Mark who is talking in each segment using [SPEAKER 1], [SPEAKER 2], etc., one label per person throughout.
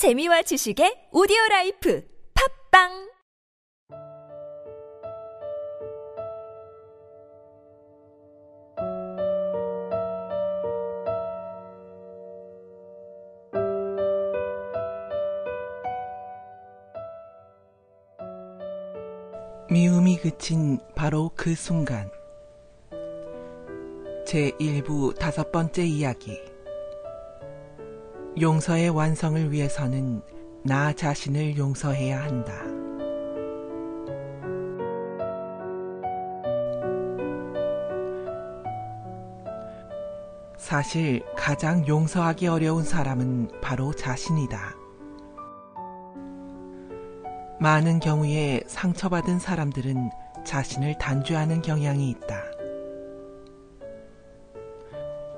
[SPEAKER 1] 재미와 지식의 오디오 라이프 팝빵
[SPEAKER 2] 미움이 그친 바로 그 순간. 제1부 다섯 번째 이야기. 용서의 완성을 위해서는 나 자신을 용서해야 한다. 사실 가장 용서하기 어려운 사람은 바로 자신이다. 많은 경우에 상처받은 사람들은 자신을 단죄하는 경향이 있다.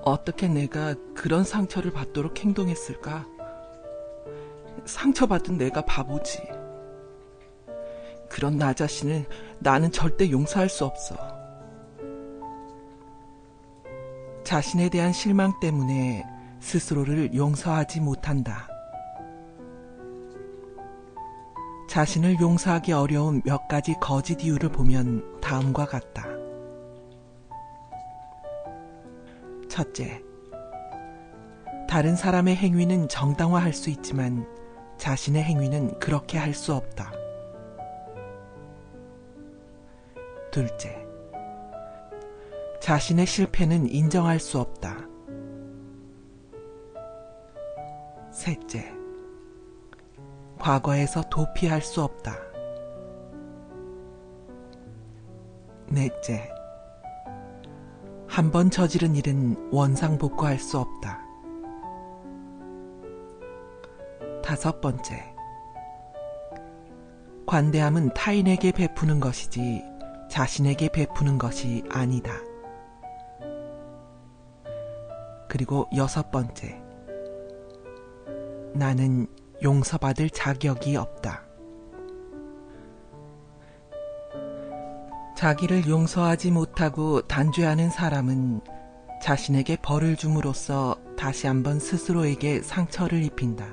[SPEAKER 2] 어떻게 내가 그런 상처를 받도록 행동했을까? 상처받은 내가 바보지. 그런 나 자신을 나는 절대 용서할 수 없어. 자신에 대한 실망 때문에 스스로를 용서하지 못한다. 자신을 용서하기 어려운 몇 가지 거짓 이유를 보면 다음과 같다. 첫째, 다른 사람의 행위는 정당화할 수 있지만 자신의 행위는 그렇게 할 수 없다. 둘째, 자신의 실패는 인정할 수 없다. 셋째, 과거에서 도피할 수 없다. 넷째, 한 번 저지른 일은 원상복구할 수 없다. 다섯 번째, 관대함은 타인에게 베푸는 것이지 자신에게 베푸는 것이 아니다. 그리고 여섯 번째, 나는 용서받을 자격이 없다. 자기를 용서하지 못하고 단죄하는 사람은 자신에게 벌을 줌으로써 다시 한번 스스로에게 상처를 입힌다.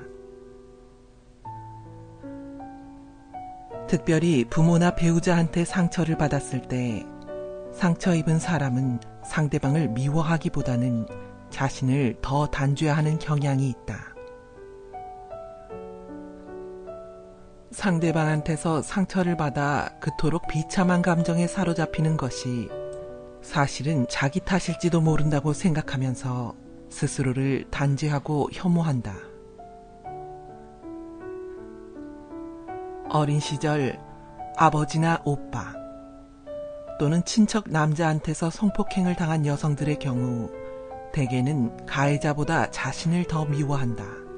[SPEAKER 2] 특별히 부모나 배우자한테 상처를 받았을 때 상처 입은 사람은 상대방을 미워하기보다는 자신을 더 단죄하는 경향이 있다. 상대방한테서 상처를 받아 그토록 비참한 감정에 사로잡히는 것이 사실은 자기 탓일지도 모른다고 생각하면서 스스로를 단죄하고 혐오한다. 어린 시절 아버지나 오빠 또는 친척 남자한테서 성폭행을 당한 여성들의 경우 대개는 가해자보다 자신을 더 미워한다.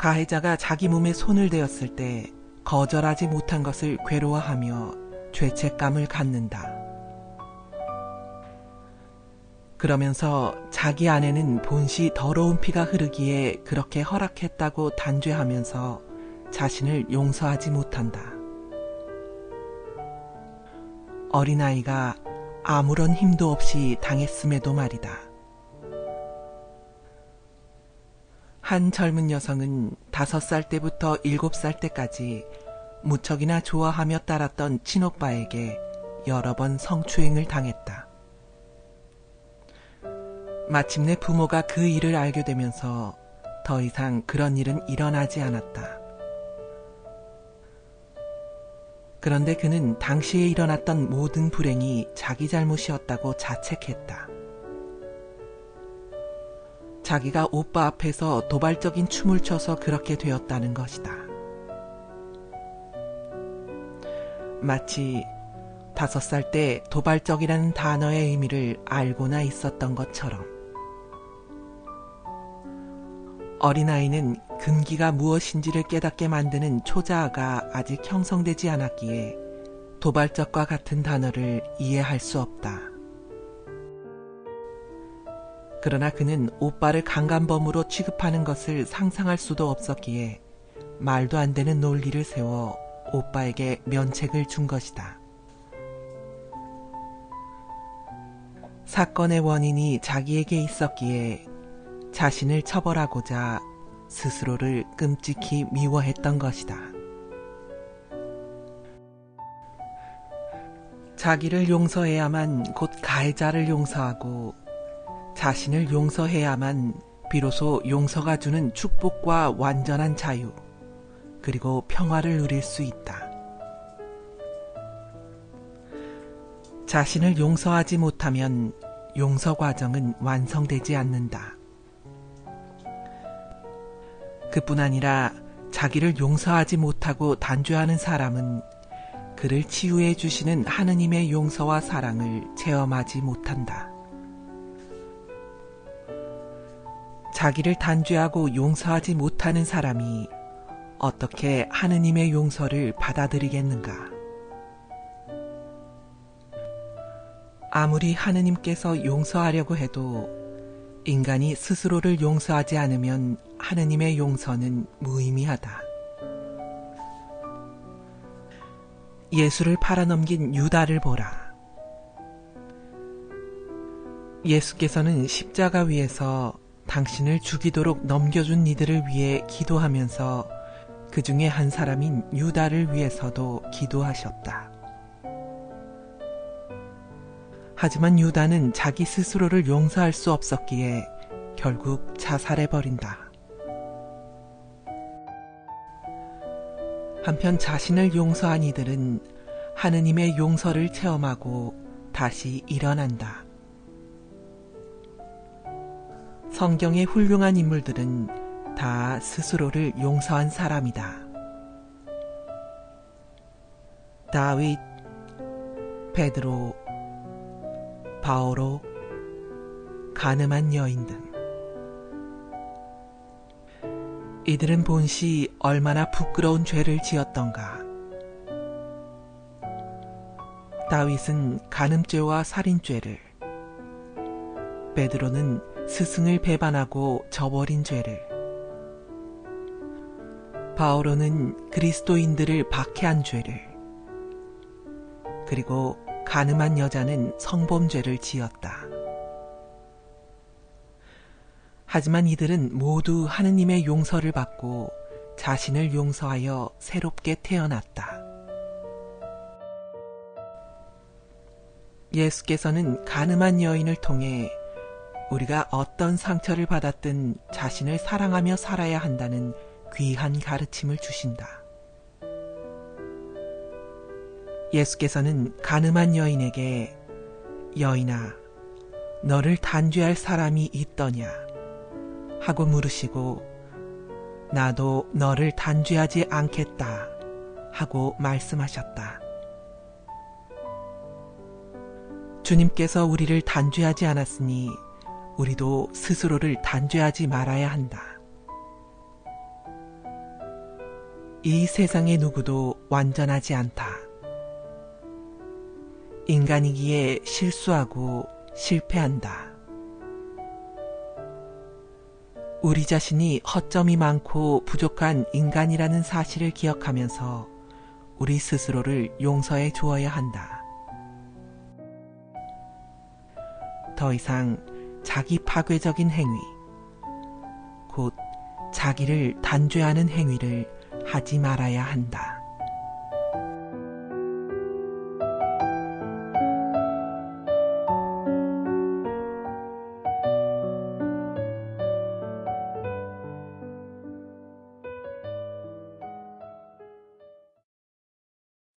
[SPEAKER 2] 가해자가 자기 몸에 손을 대었을 때 거절하지 못한 것을 괴로워하며 죄책감을 갖는다. 그러면서 자기 안에는 본시 더러운 피가 흐르기에 그렇게 허락했다고 단죄하면서 자신을 용서하지 못한다. 어린아이가 아무런 힘도 없이 당했음에도 말이다. 한 젊은 여성은 다섯 살 때부터 일곱 살 때까지 무척이나 좋아하며 따랐던 친오빠에게 여러 번 성추행을 당했다. 마침내 부모가 그 일을 알게 되면서 더 이상 그런 일은 일어나지 않았다. 그런데 그는 당시에 일어났던 모든 불행이 자기 잘못이었다고 자책했다. 자기가 오빠 앞에서 도발적인 춤을 춰서 그렇게 되었다는 것이다. 마치 다섯 살 때 도발적이라는 단어의 의미를 알고나 있었던 것처럼 어린아이는 금기가 무엇인지를 깨닫게 만드는 초자아가 아직 형성되지 않았기에 도발적과 같은 단어를 이해할 수 없다. 그러나 그는 오빠를 강간범으로 취급하는 것을 상상할 수도 없었기에 말도 안 되는 논리를 세워 오빠에게 면책을 준 것이다. 사건의 원인이 자기에게 있었기에 자신을 처벌하고자 스스로를 끔찍히 미워했던 것이다. 자기를 용서해야만 곧 가해자를 용서하고 자신을 용서해야만 비로소 용서가 주는 축복과 완전한 자유, 그리고 평화를 누릴 수 있다. 자신을 용서하지 못하면 용서 과정은 완성되지 않는다. 그뿐 아니라 자기를 용서하지 못하고 단죄하는 사람은 그를 치유해 주시는 하느님의 용서와 사랑을 체험하지 못한다. 자기를 단죄하고 용서하지 못하는 사람이 어떻게 하느님의 용서를 받아들이겠는가? 아무리 하느님께서 용서하려고 해도 인간이 스스로를 용서하지 않으면 하느님의 용서는 무의미하다. 예수를 팔아넘긴 유다를 보라. 예수께서는 십자가 위에서 당신을 죽이도록 넘겨준 이들을 위해 기도하면서 그 중에 한 사람인 유다를 위해서도 기도하셨다. 하지만 유다는 자기 스스로를 용서할 수 없었기에 결국 자살해버린다. 한편 자신을 용서한 이들은 하느님의 용서를 체험하고 다시 일어난다. 성경의 훌륭한 인물들은 다 스스로를 용서한 사람이다. 다윗, 베드로, 바오로, 가늠한 여인 등. 이들은 본시 얼마나 부끄러운 죄를 지었던가. 다윗은 간음죄와 살인죄를, 베드로는 스승을 배반하고 저버린 죄를, 바오로는 그리스도인들을 박해한 죄를, 그리고 가늠한 여자는 성범죄를 지었다. 하지만 이들은 모두 하느님의 용서를 받고 자신을 용서하여 새롭게 태어났다. 예수께서는 가늠한 여인을 통해 우리가 어떤 상처를 받았든 자신을 사랑하며 살아야 한다는 귀한 가르침을 주신다. 예수께서는 가늠한 여인에게 여인아, 너를 단죄할 사람이 있더냐? 하고 물으시고 나도 너를 단죄하지 않겠다 하고 말씀하셨다. 주님께서 우리를 단죄하지 않았으니 우리도 스스로를 단죄하지 말아야 한다. 이 세상의 누구도 완전하지 않다. 인간이기에 실수하고 실패한다. 우리 자신이 허점이 많고 부족한 인간이라는 사실을 기억하면서 우리 스스로를 용서해 주어야 한다. 더 이상 자기 파괴적인 행위, 곧 자기를 단죄하는 행위를 하지 말아야 한다.